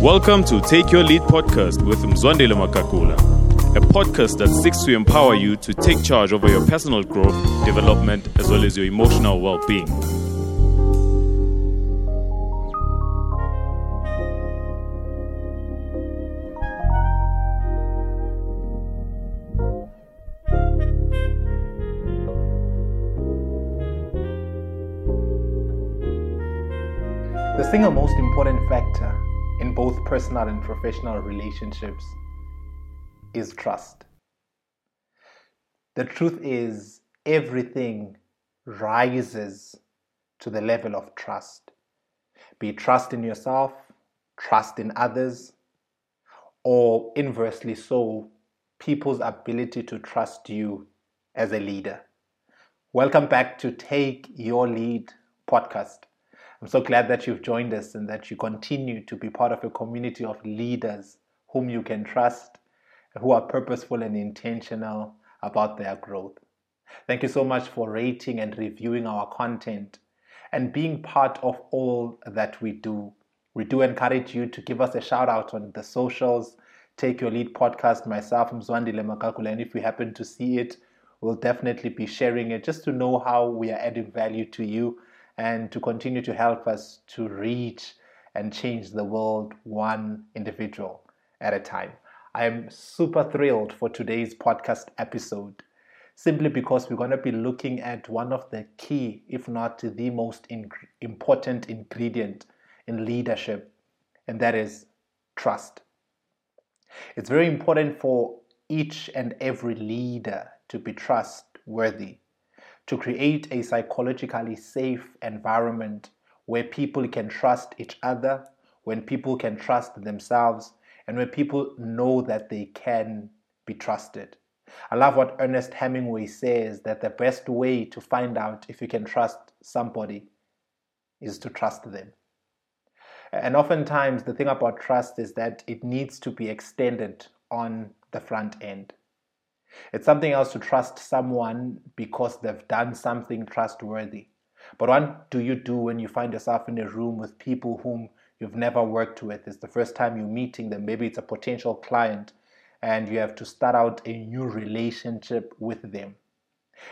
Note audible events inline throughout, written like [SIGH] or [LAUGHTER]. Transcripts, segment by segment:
Welcome to Take Your Lead podcast with Mzwandile Makakula, a podcast that seeks to empower you to take charge over your personal growth, development, as well as your emotional well being. The single most important factor in both personal and professional relationships is trust. The truth is, everything rises to the level of trust. Be trust in yourself, trust in others, or inversely so, people's ability to trust you as a leader. Welcome back to Take Your Lead podcast. I'm so glad that you've joined us and that you continue to be part of a community of leaders whom you can trust, who are purposeful and intentional about their growth. Thank you so much for rating and reviewing our content and being part of all that we do. We do encourage you to give us a shout out on the socials. Take your lead podcast, myself, Mzwandile Makakula, and if we happen to see it, we'll definitely be sharing it just to know how we are adding value to you and to continue to help us to reach and change the world one individual at a time. I am super thrilled for today's podcast episode simply because we're going to be looking at one of the key, if not the most in- important ingredient in leadership, and that is trust. It's very important for each and every leader to be trustworthy to create a psychologically safe environment where people can trust each other, when people can trust themselves, and when people know that they can be trusted. I love what Ernest Hemingway says that the best way to find out if you can trust somebody is to trust them. And oftentimes, the thing about trust is that it needs to be extended on the front end. It's something else to trust someone because they've done something trustworthy. But what do you do when you find yourself in a room with people whom you've never worked with? It's the first time you're meeting them. Maybe it's a potential client and you have to start out a new relationship with them.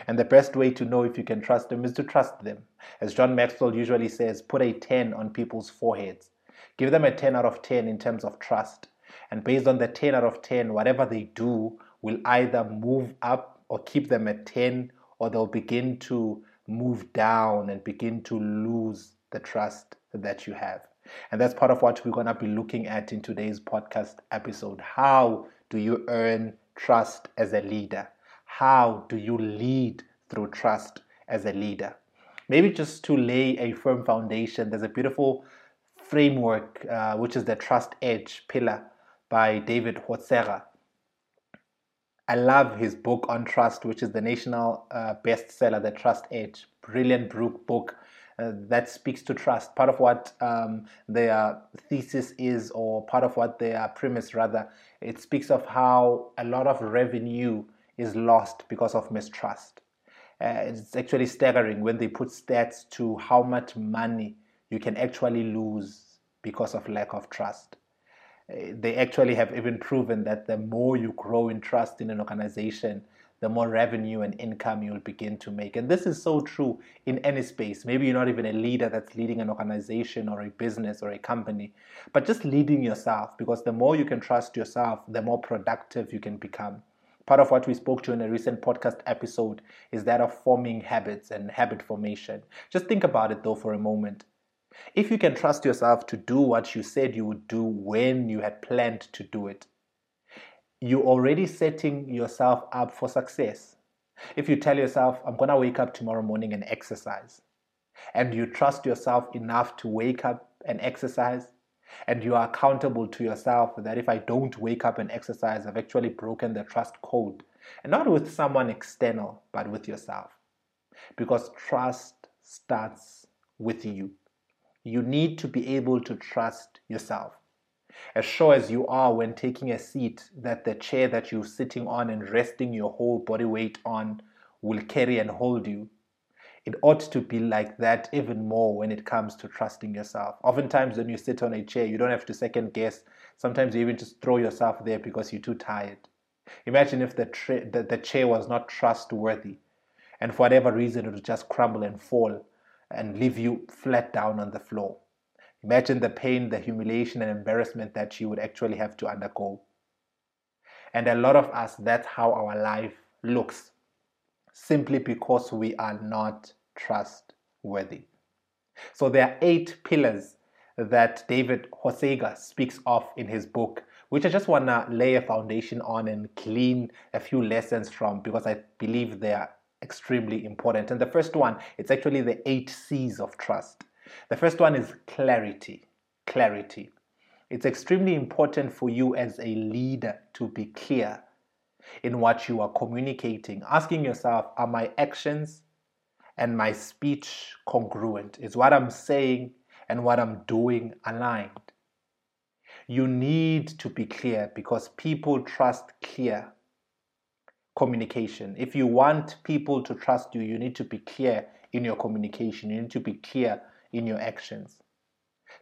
And the best way to know if you can trust them is to trust them. As John Maxwell usually says, put a 10 on people's foreheads. Give them a 10 out of 10 in terms of trust. And based on the 10 out of 10, whatever they do will either move up or keep them at 10 or they'll begin to move down and begin to lose the trust that you have. And that's part of what we're going to be looking at in today's podcast episode. How do you earn trust as a leader? How do you lead through trust as a leader? Maybe just to lay a firm foundation, there's a beautiful framework, uh, which is the Trust Edge pillar by David Horsager. I love his book on trust, which is the national uh, bestseller, The Trust Edge. Brilliant book uh, that speaks to trust. Part of what um, their thesis is, or part of what their premise, rather, it speaks of how a lot of revenue is lost because of mistrust. Uh, it's actually staggering when they put stats to how much money you can actually lose because of lack of trust they actually have even proven that the more you grow in trust in an organization, the more revenue and income you'll begin to make. And this is so true in any space. Maybe you're not even a leader that's leading an organization or a business or a company, but just leading yourself because the more you can trust yourself, the more productive you can become. Part of what we spoke to in a recent podcast episode is that of forming habits and habit formation. Just think about it though for a moment. If you can trust yourself to do what you said you would do when you had planned to do it, you're already setting yourself up for success. If you tell yourself, I'm going to wake up tomorrow morning and exercise, and you trust yourself enough to wake up and exercise, and you are accountable to yourself that if I don't wake up and exercise, I've actually broken the trust code, and not with someone external, but with yourself. Because trust starts with you you need to be able to trust yourself. As sure as you are when taking a seat, that the chair that you're sitting on and resting your whole body weight on will carry and hold you, it ought to be like that even more when it comes to trusting yourself. Oftentimes, when you sit on a chair, you don't have to second guess. Sometimes you even just throw yourself there because you're too tired. Imagine if the, tra- the, the chair was not trustworthy and for whatever reason it would just crumble and fall and leave you flat down on the floor. Imagine the pain, the humiliation, and embarrassment that you would actually have to undergo. And a lot of us, that's how our life looks, simply because we are not trustworthy. So there are eight pillars that David Horsager speaks of in his book, which I just want to lay a foundation on and clean a few lessons from because I believe they are extremely important. And the first one, it's actually the eight C's of trust. The first one is clarity. Clarity. It's extremely important for you as a leader to be clear in what you are communicating, asking yourself, are my actions and my speech congruent? Is what I'm saying and what I'm doing aligned? You need to be clear because people trust clear communication. If you want people to trust you, you need to be clear in your communication, you need to be clear in your actions.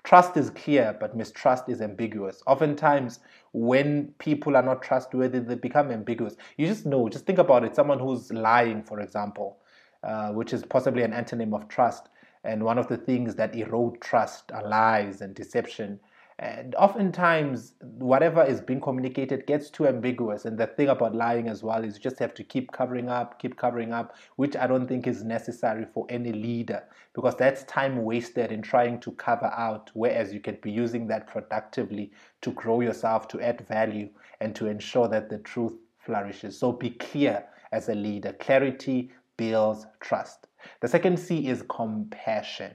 Trust is clear, but mistrust is ambiguous. Oftentimes, when people are not trustworthy, they become ambiguous. You just know, just think about it. Someone who's lying, for example, uh, which is possibly an antonym of trust. And one of the things that erode trust are lies and deception. And oftentimes, whatever is being communicated gets too ambiguous. And the thing about lying as well is you just have to keep covering up, keep covering up, which I don't think is necessary for any leader because that's time wasted in trying to cover out. Whereas you can be using that productively to grow yourself, to add value, and to ensure that the truth flourishes. So be clear as a leader. Clarity builds trust. The second C is compassion.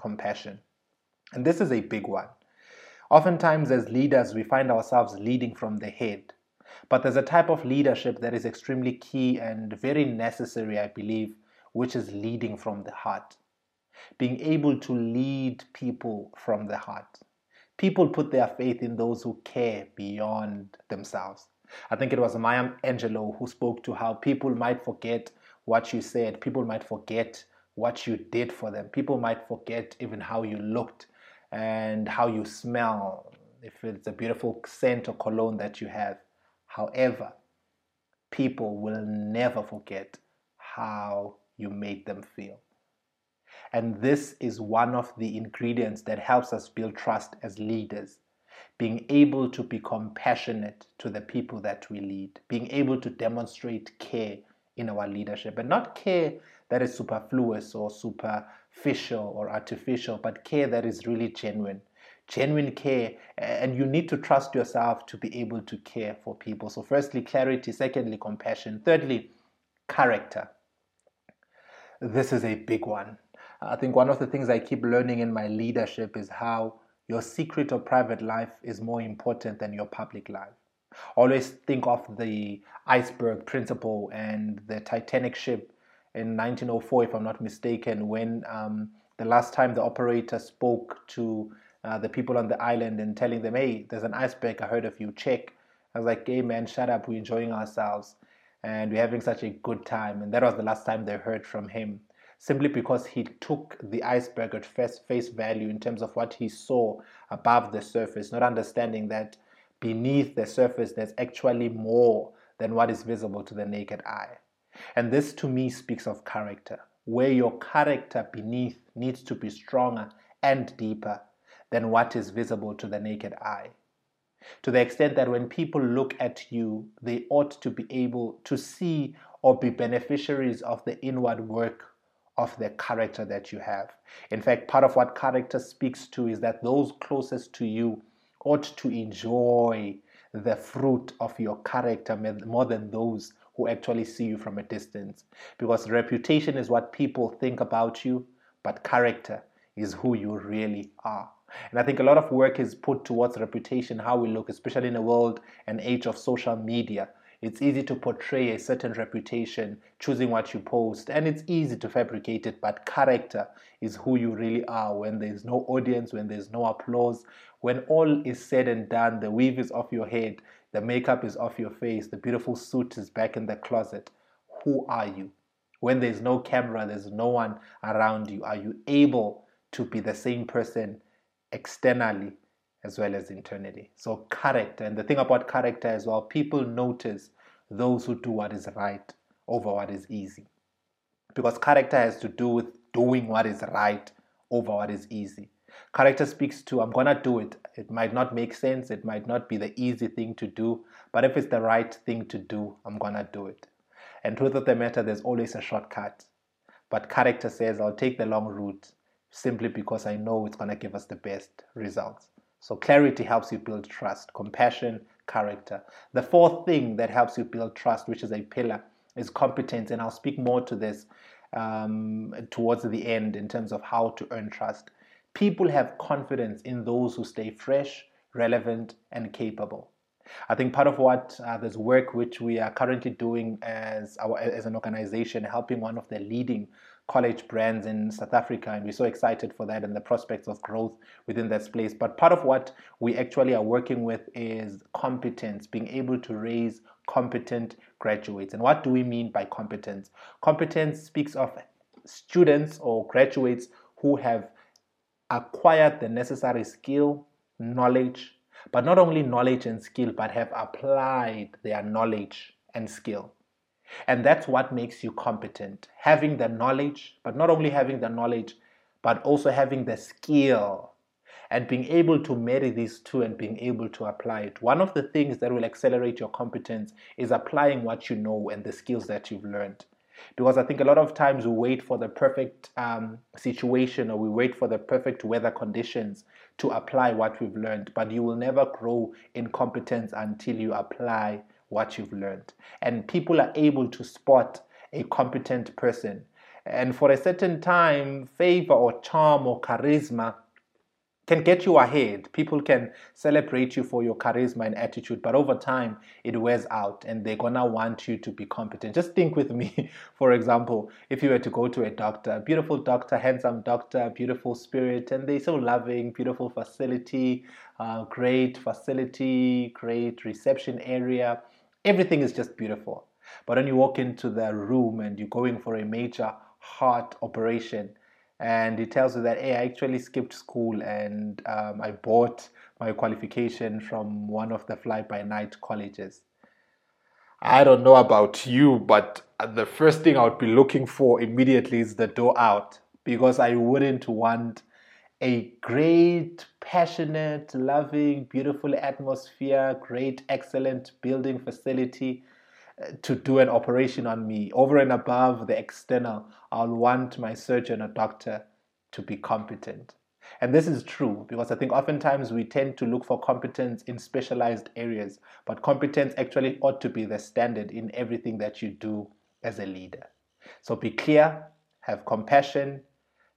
Compassion. And this is a big one. Oftentimes, as leaders, we find ourselves leading from the head. But there's a type of leadership that is extremely key and very necessary, I believe, which is leading from the heart. Being able to lead people from the heart. People put their faith in those who care beyond themselves. I think it was Maya Angelou who spoke to how people might forget what you said, people might forget what you did for them, people might forget even how you looked and how you smell, if it's a beautiful scent or cologne that you have. However, people will never forget how you made them feel. And this is one of the ingredients that helps us build trust as leaders. Being able to be compassionate to the people that we lead, being able to demonstrate care in our leadership, and not care that is superfluous or superficial or artificial, but care that is really genuine. Genuine care, and you need to trust yourself to be able to care for people. So, firstly, clarity, secondly, compassion, thirdly, character. This is a big one. I think one of the things I keep learning in my leadership is how your secret or private life is more important than your public life. Always think of the iceberg principle and the Titanic ship in 1904, if I'm not mistaken, when um, the last time the operator spoke to uh, the people on the island and telling them, hey, there's an iceberg, I heard of you, check. I was like, hey man, shut up, we're enjoying ourselves and we're having such a good time. And that was the last time they heard from him, simply because he took the iceberg at first face value in terms of what he saw above the surface, not understanding that beneath the surface there's actually more than what is visible to the naked eye. And this to me speaks of character, where your character beneath needs to be stronger and deeper than what is visible to the naked eye. To the extent that when people look at you, they ought to be able to see or be beneficiaries of the inward work of the character that you have. In fact, part of what character speaks to is that those closest to you ought to enjoy the fruit of your character more than those who actually see you from a distance. Because reputation is what people think about you, but character is who you really are. And I think a lot of work is put towards reputation, how we look, especially in a world and age of social media. It's easy to portray a certain reputation, choosing what you post, and it's easy to fabricate it, but character is who you really are when there's no audience, when there's no applause, when all is said and done, the weave is off your head, the makeup is off your face, the beautiful suit is back in the closet. Who are you? When there's no camera, there's no one around you. Are you able to be the same person externally as well as internally? So, character. And the thing about character as well, people notice those who do what is right over what is easy. Because character has to do with doing what is right over what is easy. Character speaks to, I'm to do it. It might not make sense, it might not be the easy thing to do, but if it's the right thing to do, I'm to do it. And truth of the matter, there's always a shortcut. But character says, I'll take the long route simply because I know it's to give us the best results. So clarity helps you build trust, compassion, character. The fourth thing that helps you build trust, which is a pillar, is competence. And I'll speak more to this um, towards the end in terms of how to earn trust. People have confidence in those who stay fresh, relevant, and capable. I think part of what uh, this work which we are currently doing as our as an organization, helping one of the leading college brands in South Africa, and we're so excited for that and the prospects of growth within that space. But part of what we actually are working with is competence, being able to raise competent graduates. And what do we mean by competence? Competence speaks of students or graduates who have acquired the necessary skill, knowledge, but not only knowledge and skill, but have applied their knowledge and skill. And that's what makes you competent. Having the knowledge, but not only having the knowledge, but also having the skill and being able to marry these two and being able to apply it. One of the things that will accelerate your competence is applying what you know and the skills that you've learned. Because I think a lot of times we wait for the perfect um, situation or we wait for the perfect weather conditions to apply what we've learned, but you will never grow in competence until you apply what you've learned. And people are able to spot a competent person. And for a certain time, favor or charm or charisma can get you ahead. People can celebrate you for your charisma and attitude, but over time it wears out and they're gonna want you to be competent. Just think with me, [LAUGHS] for example, if you were to go to a doctor, beautiful doctor, handsome doctor, beautiful spirit, and they're so loving, beautiful facility, uh, great facility, great reception area, everything is just beautiful. But when you walk into the room and you're going for a major heart operation, and he tells you that hey i actually skipped school and um, i bought my qualification from one of the fly by night colleges. I don't know about you but the first thing i would be looking for immediately is the door out because i wouldn't want a great passionate loving beautiful atmosphere great excellent building facility to do an operation on me. Over and above the external i'll want my surgeon or doctor to be competent. And this is true because i think oftentimes we tend to look for competence in specialized areas but competence actually ought to be the standard in everything that you do as a leader. So be clear have compassion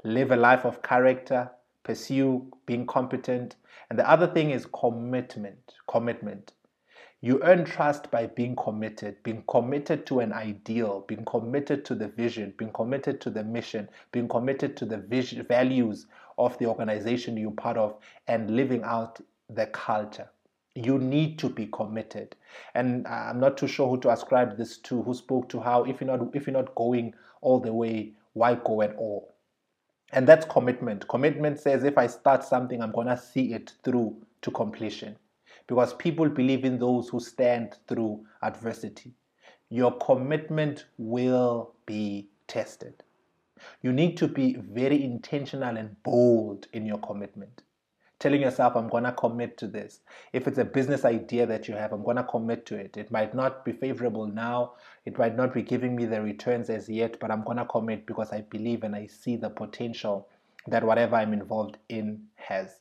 live a life of character pursue being competent. And the other thing is commitment commitment you earn trust by being committed, being committed to an ideal, being committed to the vision, being committed to the mission, being committed to the vision, values of the organization you're part of, and living out the culture. You need to be committed. And I'm not too sure who to ascribe this to, who spoke to how if you're not if you're not going all the way, why go at all? And that's commitment. Commitment says if I start something, I'm gonna see it through to completion because people believe in those who stand through adversity. Your commitment will be tested. You need to be very intentional and bold in your commitment. Telling yourself, I'm going to commit to this. If it's a business idea that you have, I'm going to commit to it. It might not be favorable now, it might not be giving me the returns as yet, but I'm going to commit because I believe and I see the potential that whatever I'm involved in has.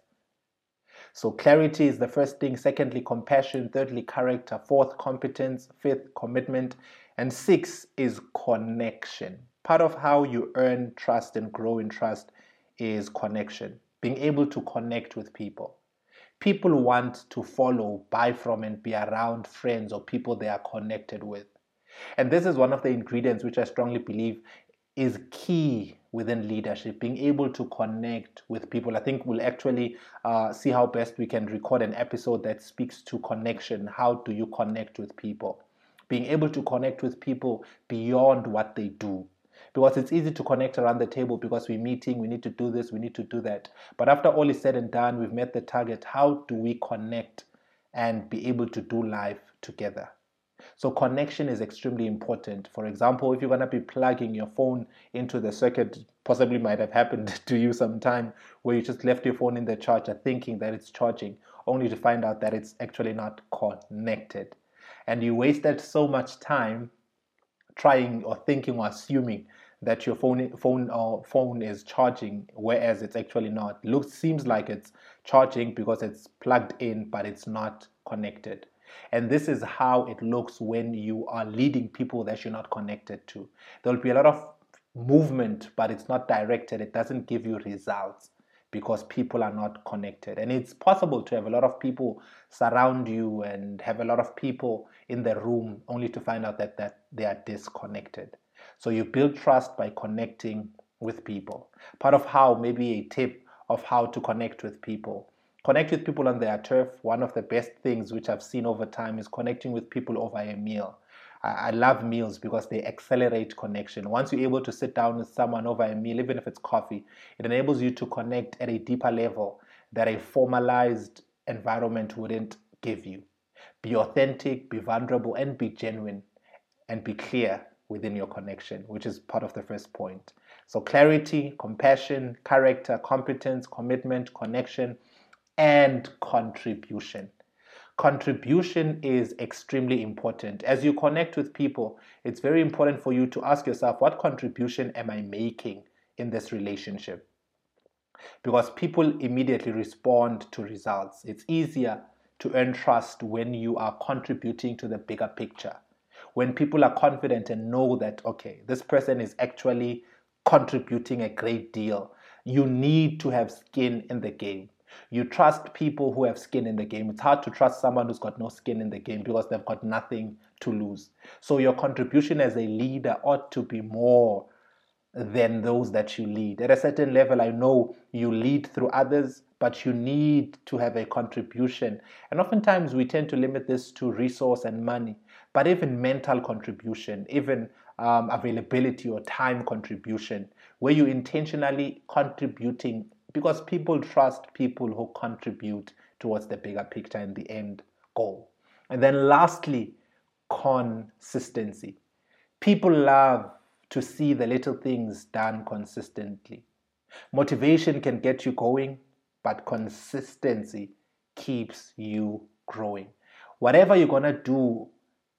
So clarity is the first thing. Secondly, compassion. Thirdly, character. Fourth, competence. Fifth, commitment. And six is connection. Part of how you earn trust and grow in trust is connection. Being able to connect with people. People want to follow, buy from, and be around friends or people they are connected with. And this is one of the ingredients which I strongly believe is key within leadership, being able to connect with people. I think we'll actually uh, see how best we can record an episode that speaks to connection. How do you connect with people? Being able to connect with people beyond what they do. because it's easy to connect around the table because we're meeting, we need to do this, we need to do that. But after all is said and done, we've met the target. How do we connect and be able to do life together? So connection is extremely important. For example, if you're going to be plugging your phone into the circuit, possibly might have happened [LAUGHS] to you sometime where you just left your phone in the charger thinking that it's charging, only to find out that it's actually not connected. And you wasted so much time trying or thinking or assuming that your phone phone or phone is charging whereas it's actually not looks seems like it's charging because it's plugged in but it's not connected and this is how it looks when you are leading people that you're not connected to. There'll be a lot of movement, but it's not directed. It doesn't give you results because people are not connected. And it's possible to have a lot of people surround you and have a lot of people in the room only to find out that, that they are disconnected. So you build trust by connecting with people. Part of how, maybe a tip of how to connect with people Connect with people on their turf. One of the best things which I've seen over time is connecting with people over a meal. I, love meals because they accelerate connection. Once you're able to sit down with someone over a meal, even if it's coffee, it enables you to connect at a deeper level that a formalized environment wouldn't give you. Be authentic, be vulnerable, and be genuine, and be clear within your connection, which is part of the first point. So, clarity, compassion, character, competence, commitment, connection and contribution. Contribution is extremely important. As you connect with people, it's very important for you to ask yourself, what contribution am I making in this relationship? Because people immediately respond to results. It's easier to earn trust when you are contributing to the bigger picture. When people are confident and know that, okay, this person is actually contributing a great deal, you need to have skin in the game. You trust people who have skin in the game. It's hard to trust someone who's got no skin in the game because they've got nothing to lose. So your contribution as a leader ought to be more than those that you lead. At a certain level, I know you lead through others, but you need to have a contribution. And oftentimes we tend to limit this to resource and money, but even mental contribution, even um, availability or time contribution, where you're intentionally contributing because people trust people who contribute towards the bigger picture and the end goal. And then lastly, consistency. People love to see the little things done consistently. Motivation can get you going, but consistency keeps you growing. Whatever you're going to do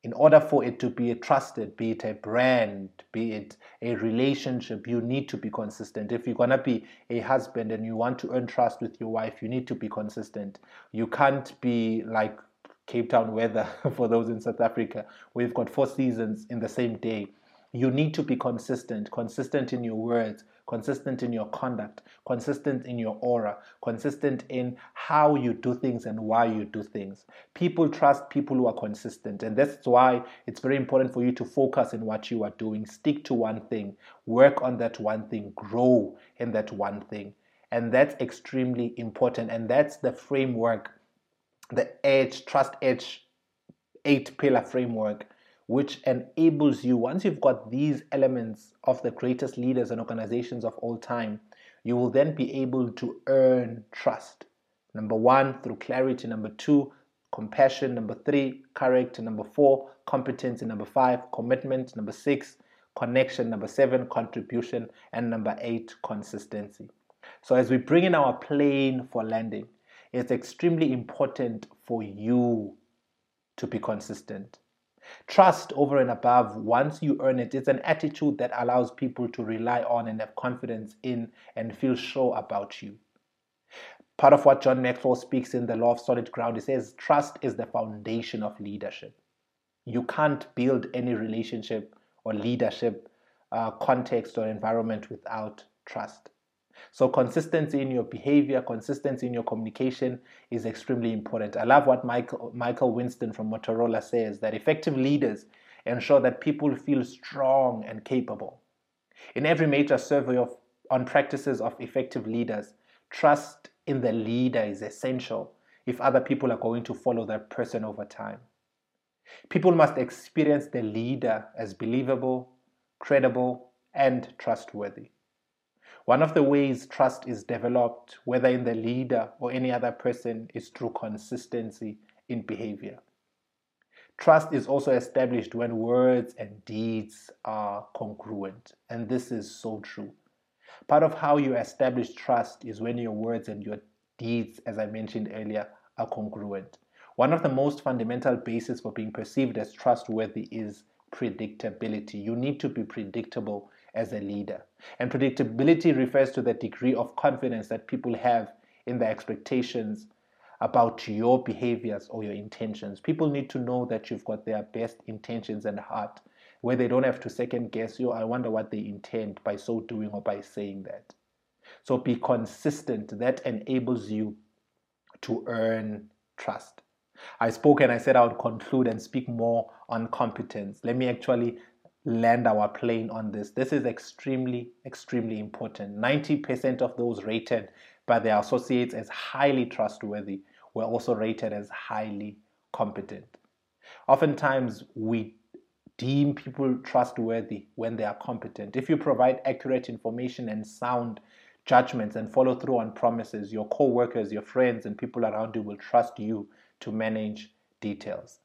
in order for it to be trusted, be it a brand, be it a relationship, you need to be consistent. If you're going to be a husband and you want to earn trust with your wife, you need to be consistent. You can't be like Cape Town weather [LAUGHS] for those in South Africa. We've got four seasons in the same day. You need to be consistent, consistent in your words, consistent in your conduct, consistent in your aura, consistent in how you do things and why you do things. People trust people who are consistent, and that's why it's very important for you to focus in what you are doing. Stick to one thing, work on that one thing, grow in that one thing. And that's extremely important, and that's the framework, the edge, trust edge, eight pillar framework which enables you, once you've got these elements of the greatest leaders and organizations of all time, you will then be able to earn trust. Number one, through clarity. Number two, compassion. Number three, character. Number four, competence. And Number five, commitment. Number six, connection. Number seven, contribution. And number eight, consistency. So, as we bring in our plane for landing, it's extremely important for you to be consistent. Trust over and above, once you earn it, it's an attitude that allows people to rely on and have confidence in and feel sure about you. Part of what John Maxwell speaks in The Law of Solid Ground, he says, trust is the foundation of leadership. You can't build any relationship or leadership uh, context or environment without trust. So consistency in your behavior, consistency in your communication is extremely important. I love what Michael, Michael Winston from Motorola says that effective leaders ensure that people feel strong and capable. In every major survey of, on practices of effective leaders, trust in the leader is essential if other people are going to follow that person over time. People must experience the leader as believable, credible, and trustworthy. One of the ways trust is developed, whether in the leader or any other person, is through consistency in behavior. Trust is also established when words and deeds are congruent, and this is so true. Part of how you establish trust is when your words and your deeds, as I mentioned earlier, are congruent. One of the most fundamental bases for being perceived as trustworthy is predictability. You need to be predictable as a leader. And predictability refers to the degree of confidence that people have in their expectations about your behaviors or your intentions. People need to know that you've got their best intentions and heart, where they don't have to second guess you. I wonder what they intend by so doing or by saying that. So be consistent. That enables you to earn trust. I spoke and I said I would conclude and speak more on competence. Let me actually land our plane on this. This is extremely, extremely important. 90% of those rated by their associates as highly trustworthy were also rated as highly competent. Oftentimes, we deem people trustworthy when they are competent. If you provide accurate information and sound judgments and follow through on promises, your co workers, your friends, and people around you will trust you to manage details.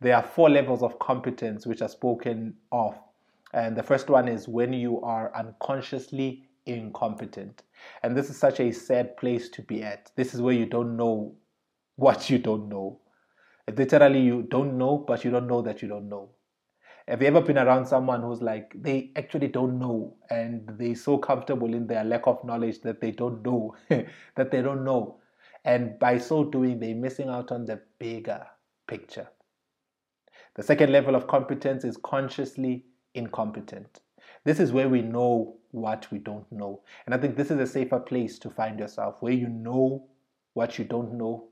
There are four levels of competence which are spoken of. And the first one is when you are unconsciously incompetent. And this is such a sad place to be at. This is where you don't know what you don't know. Literally, you don't know, but you don't know that you don't know. Have you ever been around someone who's like, they actually don't know and they're so comfortable in their lack of knowledge that they don't know, [LAUGHS] that they don't know. And by so doing, they're missing out on the bigger picture. The second level of competence is consciously incompetent. This is where we know what we don't know. And I think this is a safer place to find yourself, where you know what you don't know.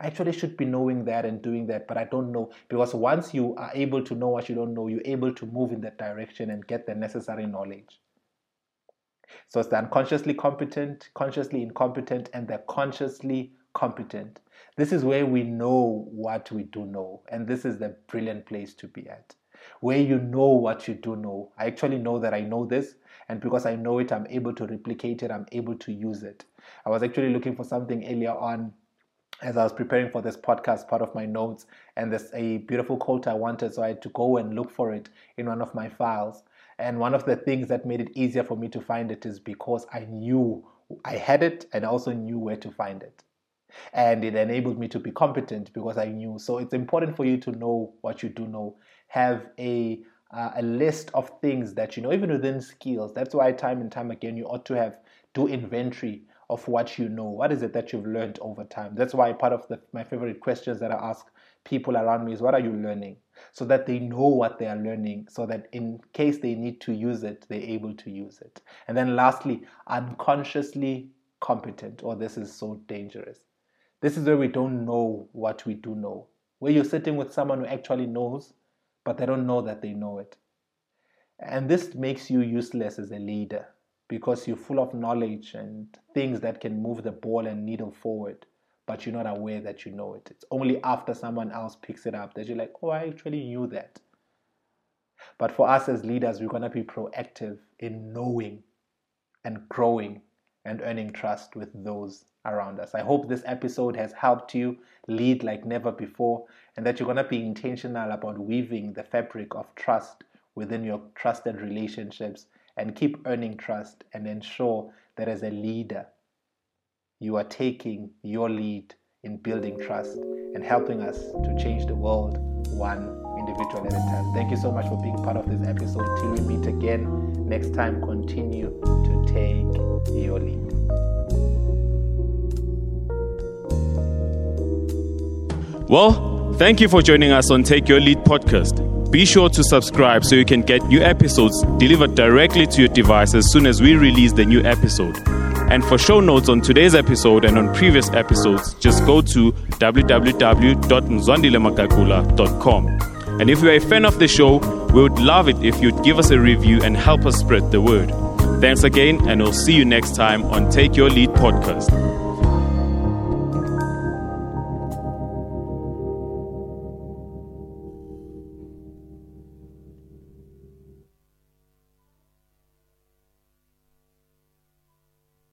I actually should be knowing that and doing that, but I don't know. Because once you are able to know what you don't know, you're able to move in that direction and get the necessary knowledge. So it's the unconsciously competent, consciously incompetent, and the consciously competent. This is where we know what we do know, and this is the brilliant place to be at. Where you know what you do know. I actually know that I know this, and because I know it, I'm able to replicate it, I'm able to use it. I was actually looking for something earlier on as I was preparing for this podcast, part of my notes, and there's a beautiful quote I wanted, so I had to go and look for it in one of my files. And one of the things that made it easier for me to find it is because I knew I had it and also knew where to find it. And it enabled me to be competent because I knew. So it's important for you to know what you do know. Have a uh, a list of things that you know, even within skills. That's why time and time again you ought to have do inventory of what you know. What is it that you've learned over time? That's why part of the, my favorite questions that I ask people around me is what are you learning? So that they know what they are learning, so that in case they need to use it, they're able to use it. And then lastly, unconsciously competent, or oh, this is so dangerous. This is where we don't know what we do know. Where you're sitting with someone who actually knows, but they don't know that they know it. And this makes you useless as a leader because you're full of knowledge and things that can move the ball and needle forward but you're not aware that you know it. It's only after someone else picks it up that you're like, oh, I actually knew that. But for us as leaders, we're going to be proactive in knowing and growing and earning trust with those around us. I hope this episode has helped you lead like never before and that you're going to be intentional about weaving the fabric of trust within your trusted relationships and keep earning trust and ensure that as a leader, you are taking your lead in building trust and helping us to change the world one individual at a time. Thank you so much for being part of this episode. Till we meet again next time, continue to take your lead. Well, thank you for joining us on Take Your Lead podcast. Be sure to subscribe so you can get new episodes delivered directly to your device as soon as we release the new episode. And for show notes on today's episode and on previous episodes, just go to www.mzwandilemakakula.com. And if you're a fan of the show, we would love it if you'd give us a review and help us spread the word. Thanks again, and we'll see you next time on Take Your Lead podcast.